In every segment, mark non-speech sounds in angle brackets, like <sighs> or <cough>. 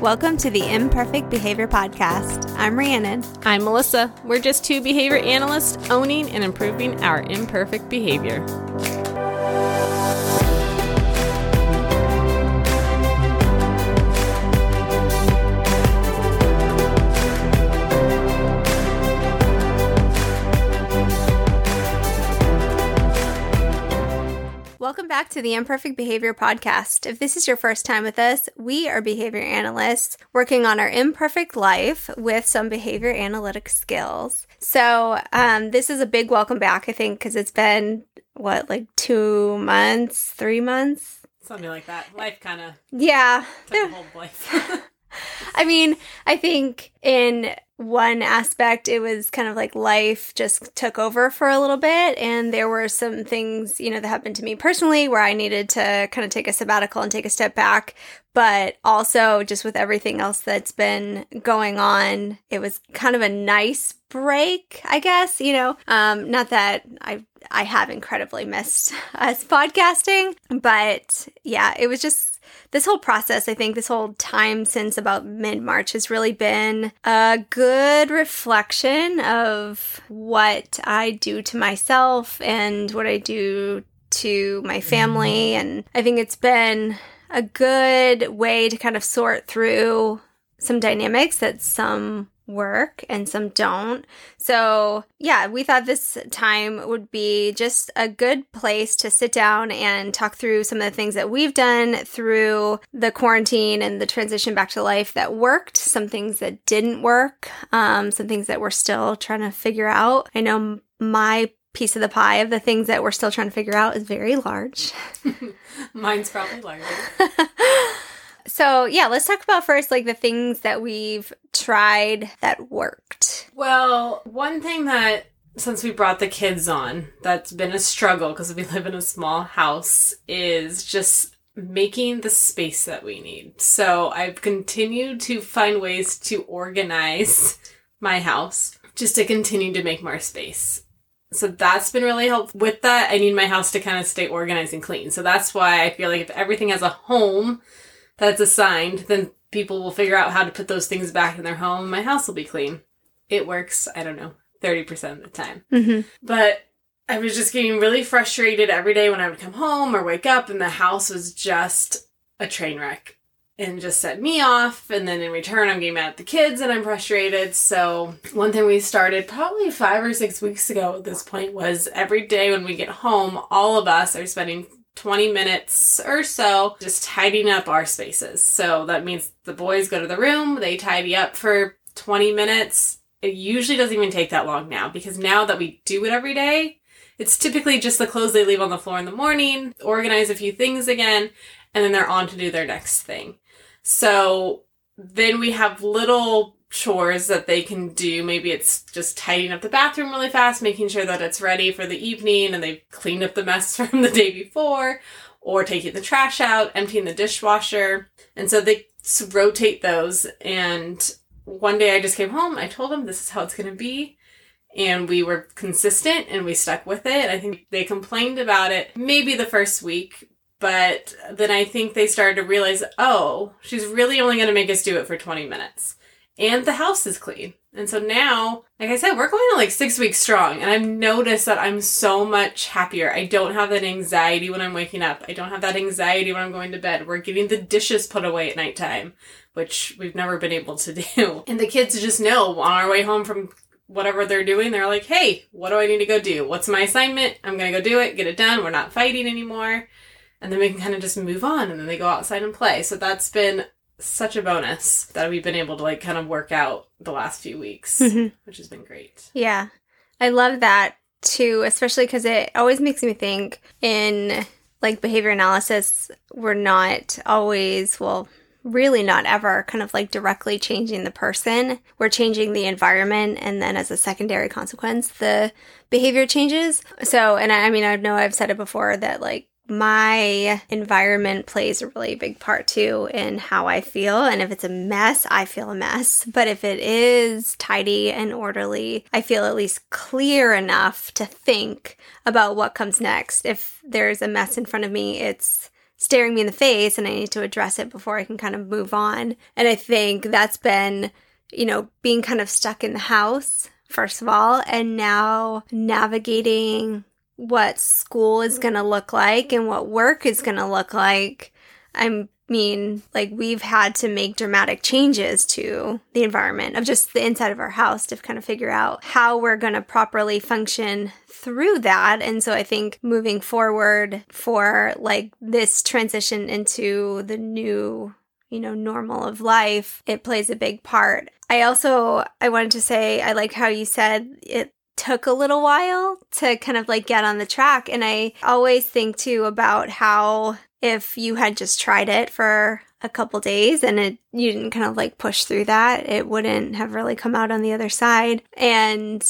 Welcome to the Imperfect Behavior Podcast. I'm Rhiannon. I'm Melissa. We're just two behavior analysts owning and improving our imperfect behavior. Welcome back to the Imperfect Behavior Podcast. If this is your first time with us, we are behavior analysts working on our imperfect life with some behavior analytic skills. So, um, this is a big welcome back, I think, because it's been what, like two months, three months? Something like that. Life kind of Yeah. took a hold of life. <laughs> <laughs> I mean, I think in one aspect, it was kind of like life just took over for a little bit. And there were some things, you know, that happened to me personally where I needed to kind of take a sabbatical and take a step back. But also, just with everything else that's been going on, it was kind of a nice break, I guess, you know. Um, not that I I have incredibly missed <laughs> us podcasting, but yeah, it was just this whole process, I think this whole time since about mid March has really been a good reflection of what I do to myself and what I do to my family. Mm-hmm. And I think it's been a good way to kind of sort through some dynamics that some work and some don't. So, yeah, we thought this time would be just a good place to sit down and talk through some of the things that we've done through the quarantine and the transition back to life that worked, some things that didn't work, um, some things that we're still trying to figure out. I know my piece of the pie of the things that we're still trying to figure out is very large. <laughs> Mine's probably larger. <laughs> So, yeah, let's talk about first like the things that we've tried that worked. Well, one thing that since we brought the kids on, that's been a struggle because we <laughs> live in a small house is just making the space that we need. So, I've continued to find ways to organize my house just to continue to make more space. So that's been really helpful. With that, I need my house to kind of stay organized and clean. So that's why I feel like if everything has a home, that's assigned, then people will figure out how to put those things back in their home. My house will be clean. It works, I don't know, 30% of the time. Mm-hmm. But I was just getting really frustrated every day when I would come home or wake up and the house was just a train wreck and just set me off. And then in return, I'm getting mad at the kids and I'm frustrated. So, one thing we started probably five or six weeks ago at this point was every day when we get home, all of us are spending 20 minutes or so just tidying up our spaces. So that means the boys go to the room, they tidy up for 20 minutes. It usually doesn't even take that long now because now that we do it every day, it's typically just the clothes they leave on the floor in the morning, organize a few things again, and then they're on to do their next thing. So then we have little chores that they can do. Maybe it's just tidying up the bathroom really fast, making sure that it's ready for the evening and they've cleaned up the mess <laughs> from the day before, or taking the trash out, emptying the dishwasher. And so they rotate those. And one day I just came home, I told them this is how it's going to be. And we were consistent and we stuck with it. I think they complained about it maybe the first week, but then I think they started to realize, oh, she's really only going to make us do it for 20 minutes and the house is clean. And so now, like I said, we're going to like six weeks strong. And I've noticed that I'm so much happier. I don't have that anxiety when I'm waking up. I don't have that anxiety when I'm going to bed. We're getting the dishes put away at nighttime, which we've never been able to <laughs> do. And the kids just know on our way home from whatever they're doing, they're like, hey, what do I need to go do? What's my assignment? I'm to go do it, get it done. We're not fighting anymore. And then we can kind of just move on and then they go outside and play. So that's been such a bonus that we've been able to like kind of work out the last few weeks, Mhm. which has been great. Yeah. I love that too, especially because it always makes me think in like behavior analysis, we're not always, well, really not ever kind of like directly changing the person. We're changing the environment. And then as a secondary consequence, the behavior changes. So, and I, I mean, I know I've said it before that like my environment plays a really big part too in how I feel. And if it's a mess, I feel a mess. But if it is tidy and orderly, I feel at least clear enough to think about what comes next. If there's a mess in front of me, it's staring me in the face and I need to address it before I can kind of move on. And I think that's been, you know, being kind of stuck in the house, first of all, and now navigating what school is going to mm-hmm. look like and what work is going to mm-hmm. look like. I mean, like we've had to make dramatic changes to the environment of just the inside of our house to kind of figure out how we're going to properly function through that. And so I think moving forward for like this transition into the new you know normal of life it plays a big part i also i wanted to say i like how you said it took a little while to kind of like get on the track. And I always think too about how if you had just tried it for a couple days and it you didn't kind of like push through that, it wouldn't have really come out on the other side. And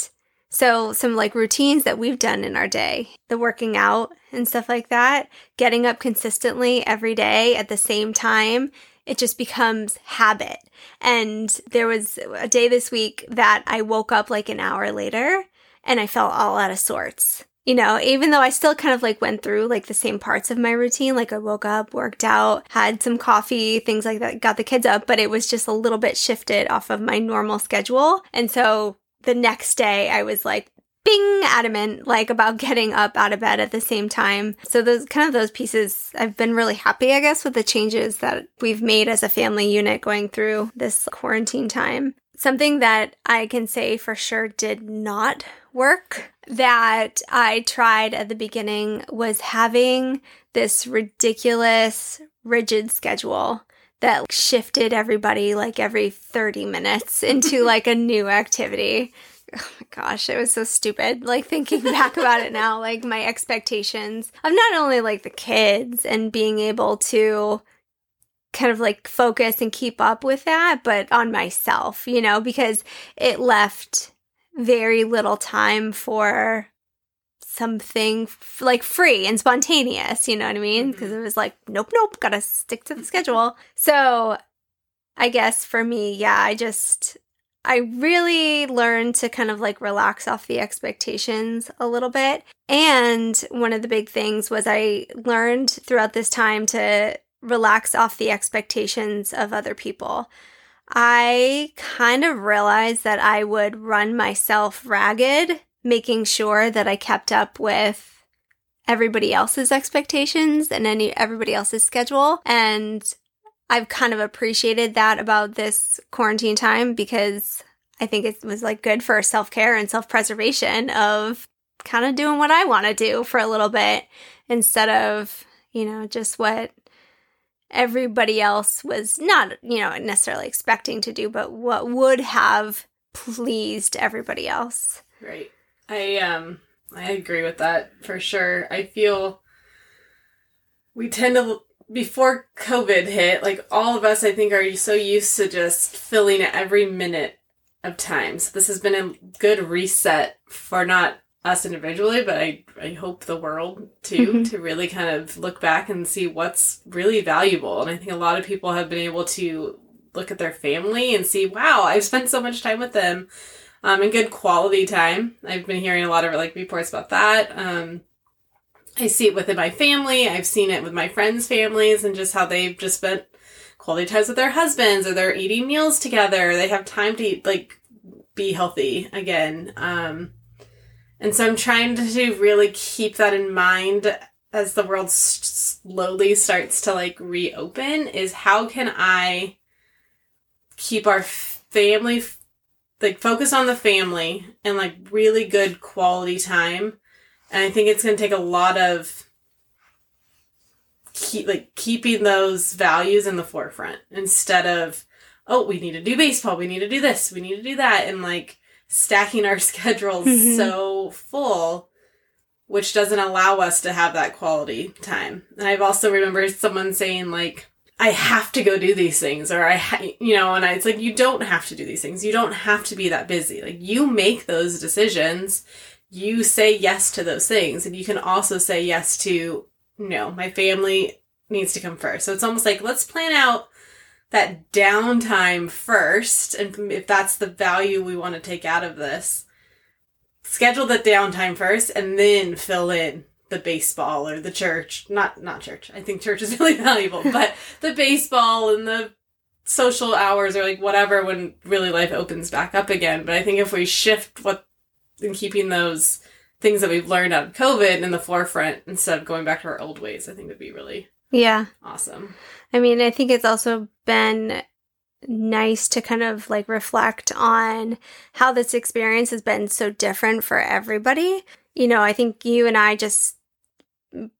so some like routines that we've done in our day, the working out and stuff like that, getting up consistently every day at the same time it just becomes habit. And there was a day this week that I woke up like an hour later and I felt all out of sorts. You know, even though I still kind of like went through like the same parts of my routine, like I woke up, worked out, had some coffee, things like that, got the kids up, but it was just a little bit shifted off of my normal schedule. And so the next day I was like, bing adamant like about <laughs> getting up out of bed at the same time so those kind of those pieces i've been really happy i guess with the changes that we've made as a family unit going through this quarantine time something that i can say for sure did not work that I tried at the beginning was having this ridiculous, rigid schedule that shifted everybody like every 30 minutes <laughs> into <laughs> like a new activity. Oh my gosh, it was so stupid. Like thinking back about it now, like my expectations of not only like the kids and being able to kind of like focus and keep up with that, but on myself, you know, because it left very little time for something f- like free and spontaneous, you know what I mean? Because mm-hmm. it was like, nope, nope, gotta stick to the schedule. So I guess for me, yeah, I just, I really learned to kind of like relax off the expectations a little bit. And one of the big things was I learned throughout this time to relax off the expectations of other people. I kind of realized that I would run myself ragged, making sure that I kept up with everybody else's expectations and any everybody else's schedule. And I've kind of appreciated that about this quarantine time because I think it was like good for self care and self preservation of kind of doing what I want to do for a little bit instead of, you know, just what everybody else was not, you know, necessarily expecting to do, but what would have pleased everybody else. Right. I um I agree with that for sure. I feel we tend to before COVID hit, like all of us I think are so used to just filling every minute of time. So this has been a good reset for not us individually, but I, I hope the world too, mm-hmm. to really kind of look back and see what's really valuable. And I think a lot of people have been able to look at their family and see, wow, I've spent so much time with them um, and good quality time. I've been hearing a lot of like reports about that. Um, I see it within my family. I've seen it with my friends' families and just how they've just spent quality times with their husbands or they're eating meals together. They have time to eat, like be healthy again. Um, and so I'm trying to really keep that in mind as the world slowly starts to like reopen is how can I keep our family like focus on the family and like really good quality time. And I think it's going to take a lot of keep like keeping those values in the forefront instead of oh we need to do baseball we need to do this we need to do that and like stacking our <laughs> schedules mm-hmm. so full which doesn't allow us to have that quality time. And I've also remembered someone saying like I have to go do these things or I ha-, you know and I, it's like you don't have to do these things. You don't have to be that busy. Like you make those decisions. You say yes to those things and you can also say yes to no, my family needs to come first. So it's almost like let's plan out that downtime first, and if that's the value we want to take out of this, schedule the downtime first and then fill in the baseball or the church. Not not church. I think church is <laughs> really valuable, <laughs> but the baseball and the social hours or like whatever when really life opens back up again. But I think if we shift what in keeping those things that we've learned out of COVID in the forefront instead of going back to our old ways, I think would be really Yeah. awesome. I mean, I think it's also been nice to kind of like reflect on how this experience has been so different for everybody. You know, I think you and I just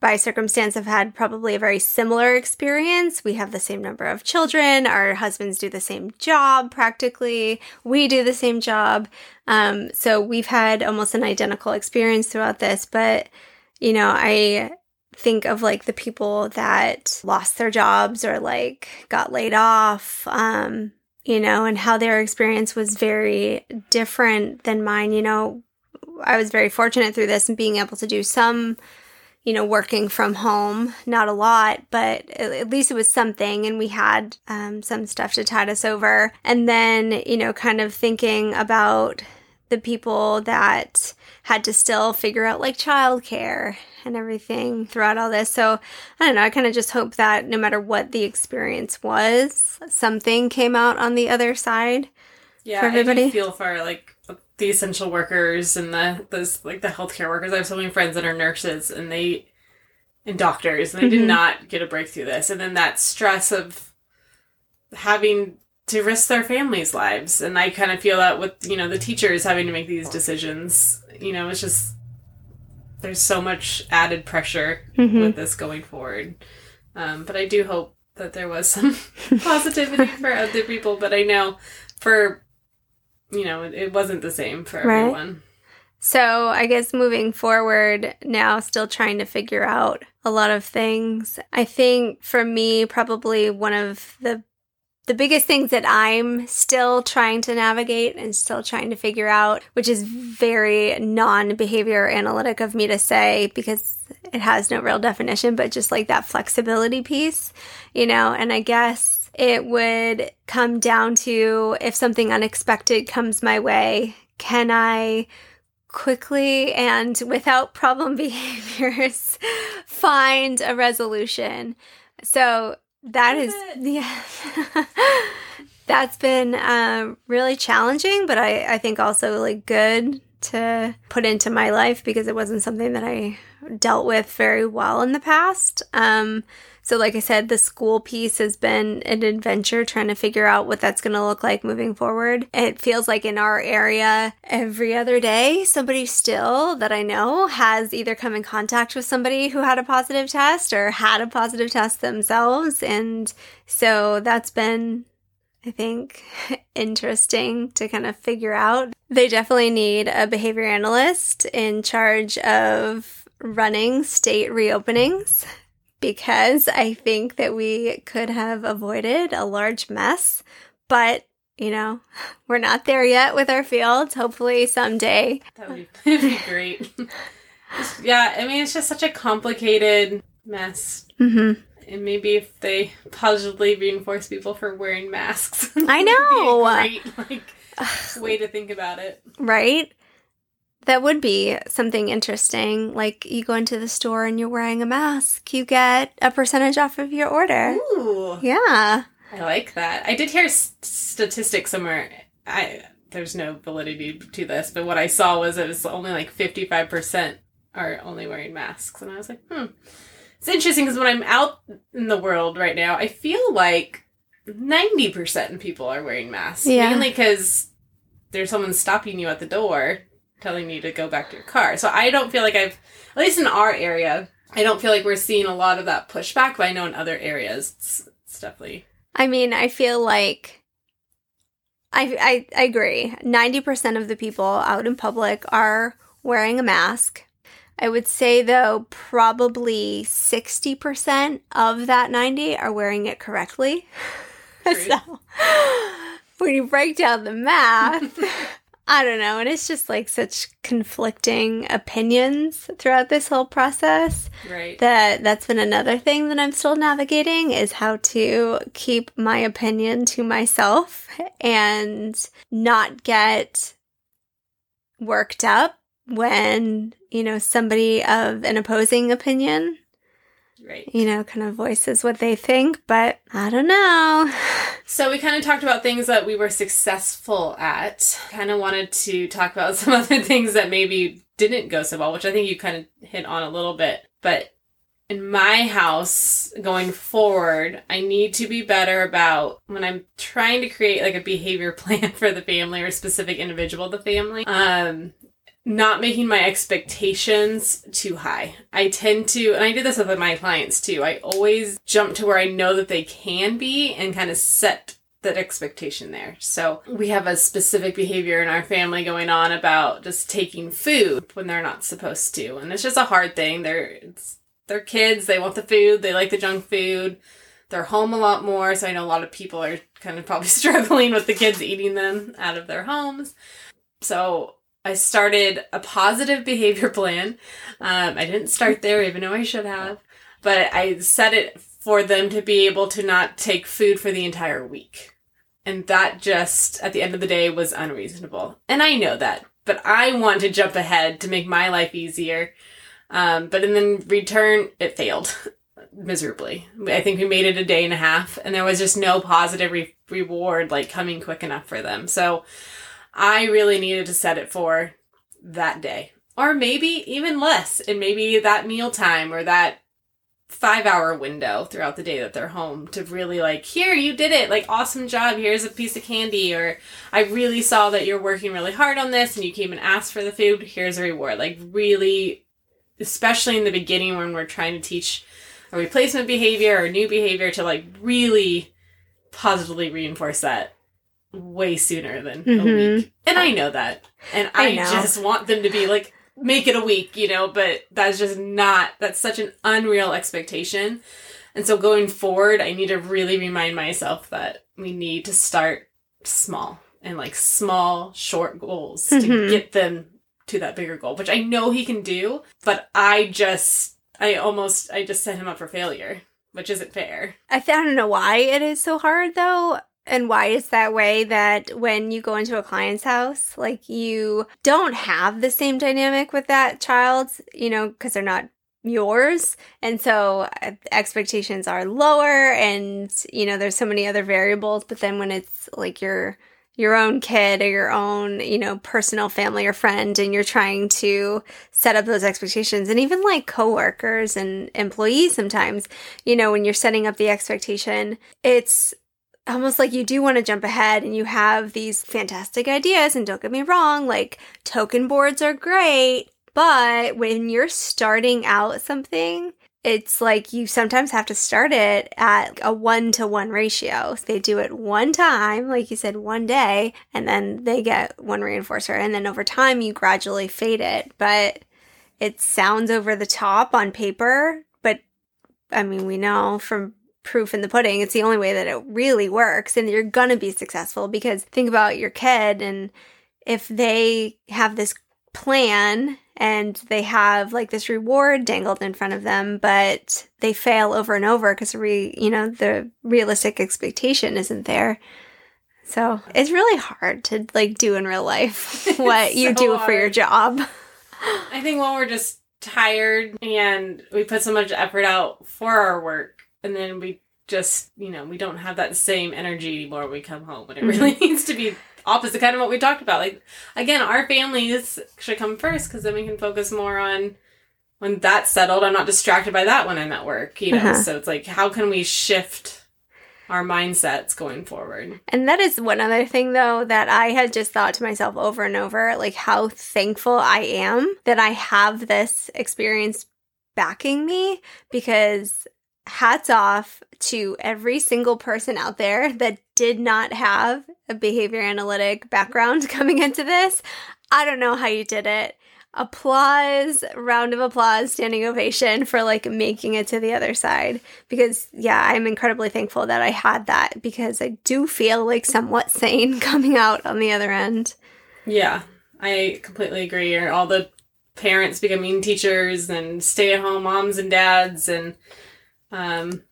by circumstance have had probably a very similar experience. We have the same number of children. Our husbands do the same job practically. We do the same job. Um, so we've had almost an identical experience throughout this. But, you know, I think of like the people that lost their jobs or like got laid off, um, you know, and how their experience was very different than mine. You know, I was very fortunate through this and being able to do some you know, working from home, not a lot, but at least it was something. And we had um, some stuff to tide us over. And then, you know, kind of thinking about the people that had to still figure out like childcare and everything throughout all this. So I don't know. I kind of just hope that no matter what the experience was, something came out on the other side. Yeah, For everybody? I feel for like the essential workers and the those like the healthcare workers. I have so many friends that are nurses and they and doctors and they did Mhm. not get a break through this. And then that stress of having to risk their families' lives. And I kind of feel that with, you know, the teachers having to make these decisions. You know, it's just there's so much added pressure Mhm. with this going forward. Um, but I do hope that there was some <laughs> positivity for other people. But I know for you know it, it wasn't the same for Right. everyone. So I guess moving forward now, still trying to figure out a lot of things. I think for me, probably one of the the biggest things that I'm still trying to navigate and still trying to figure out, which is very non-behavior analytic of me to say because it has no real definition, but just like that flexibility piece, you know, and I guess it would come down to if something unexpected comes my way, can I quickly and without problem <laughs> behaviors find a resolution. So that Is <laughs> yeah. That's been uh, really challenging, but I, I think also like good to put into my life because it wasn't something that I dealt with very well in the past. Um, so, like I said, the school piece has been an adventure trying to figure out what that's going to look like moving forward. It feels like in our area, every other day, somebody still that I know has either come in contact with somebody who had a positive test or had a positive test themselves. And so that's been I think, <laughs> interesting to kind of figure out. They definitely need a behavior analyst in charge of running state reopenings because I think that we could have avoided a large mess. But, you know, <laughs> we're not there yet with our fields. Hopefully someday. That would be, <laughs> be great. <laughs> yeah, I mean it's just such a complicated mess. Mm-hmm. And maybe if they positively reinforce people for wearing masks, I know. would be a great like way to think about it. Right? That would be something interesting. Like you go into the store and you're wearing a mask, you get a percentage off of your order. Ooh, Yeah. I like that. I did hear s- statistics somewhere. I there's no validity to this, but what I saw was it was only like 55% are only wearing masks, and I was like, hmm. It's interesting because when I'm out in the world right now, I feel like 90% of people are wearing masks. Yeah. Mainly because there's someone stopping you at the door telling me to go back to your car. So I don't feel like I've, at least in our area, I don't feel like we're seeing a lot of that pushback, but I know in other areas it's, it's definitely. I mean, I feel like I, I, I agree. 90% of the people out in public are wearing a mask. I would say, though, probably 60% of that 90 are wearing it correctly. <laughs> So when you break down the math, <laughs> I don't know. And it's just like such conflicting opinions throughout this whole process Right. that that's been another thing that I'm still navigating is how to keep my opinion to myself and not get worked up when, you know, somebody of an opposing opinion, Right. you know, kind of voices what they think, but I don't know. <sighs> So we kind of talked about things that we were successful at. Kind of wanted to talk about <laughs> some other things that maybe didn't go so well, which I think you kind of hit on a little bit. But in my house going forward, I need to be better about when I'm trying to create like a behavior <laughs> plan for the family or a specific individual of the family. Um, not making my expectations too high. I tend to, and I do this with my clients too. I always jump to where I know that they can be and kind of set that expectation there. So we have a specific behavior in our family going on about just taking food when they're not supposed to. And it's just a hard thing. They're, they're kids. They want the food. They like the junk food. They're home a lot more. So I know a lot of people are kind of probably <laughs> struggling with the kids eating them out of their homes. So I started a positive behavior plan. Um, I didn't start there, even though I should have, but I set it for them to be able to not take food for the entire week. And that just, at the end of the day, was unreasonable. And I know that, but I want to jump ahead to make my life easier. Um, but in the return, it failed <laughs> miserably. I think we made it a day and a half, and there was just no positive re- reward like coming quick enough for them. So I really needed to set it for that day. Or maybe even less, and maybe that meal time or that five hour window throughout the day that they're home to really like, here, you did it. Like, awesome job. Here's a piece of candy. Or I really saw that you're working really hard on this and you came and asked for the food. Here's a reward. Like, really, especially in the beginning when we're trying to teach a replacement behavior or new behavior to like really positively reinforce that way sooner than a Mhm. week. And I know that. And I, I just want them to be like, make it a week, you know, but that's just not, that's such an unreal expectation. And so going forward, I need to really remind myself that we need to start small and like small, short goals to Mhm. get them to that bigger goal, which I know he can do, but I just, I almost, I just set him up for failure, which isn't fair. I, th- I don't know why it is so hard though, and why it's that way that when you go into a client's house, like you don't have the same dynamic with that child, you know, because they're not yours. And so uh, expectations are lower and, you know, there's so many other variables. But then when it's like your, your own kid or your own, you know, personal family or friend, and you're trying to set up those expectations, and even like coworkers and employees sometimes, you know, when you're setting up the expectation, it's almost like you do want to jump ahead and you have these fantastic ideas. And don't get me wrong, like token boards are great, but when you're starting out something, it's like you sometimes have to start it at a one to one ratio. They do it one time, like you said, one day, and then they get one reinforcer. And then over time, you gradually fade it. But it sounds over the top on paper, but I mean, we know from proof in the pudding, it's the only way that it really works. And you're going to be successful because think about your kid and if they have this plan and they have like this reward dangled in front of them, but they fail over and over because re, you know, the realistic expectation isn't there. So it's really hard to like do in real life <laughs> <laughs> what you so do for your job. <laughs> I think when we're just tired and we put so much effort out for our work, and then we just, you know, we don't have that same energy anymore when we come home. And it really needs to be opposite, kind of what we talked about. Like, again, our families should come first because then we can focus more on when that's settled. I'm not distracted by that when I'm at work, you know? Uh-huh. So it's like, how can we shift our mindsets going forward? And that is one other thing, though, that I had just thought to myself over and over like how thankful I am that I have this experience backing me because hats off to every single person out there that did not have a behavior analytic background <laughs> coming into this. I don't know how you did it. Applause, round of applause, standing ovation for like making it to the other side. Because, yeah, I'm incredibly thankful that I had that because I do feel like somewhat sane <laughs> coming out on the other end. Yeah, I completely agree. All the parents becoming teachers and stay at home moms and dads, and um,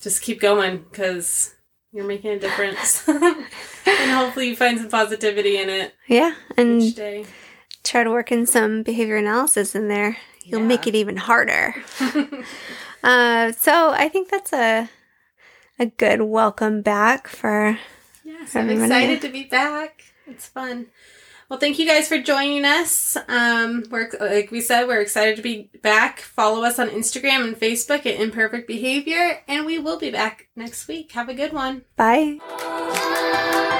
just keep going because you're making a difference. <laughs> and hopefully you find some positivity in it Yeah. And each day. try to work in some behavior analysis in there, you'll Yeah. make it even harder. <laughs> uh, so I think that's a a good welcome back for Yes, I'm excited to be back. It's fun. Well, thank you guys for joining us. Um, we're like we said, we're excited to be back. Follow us on Instagram and Facebook at Imperfect Behavior, and we will be back next week. Have a good one. bye.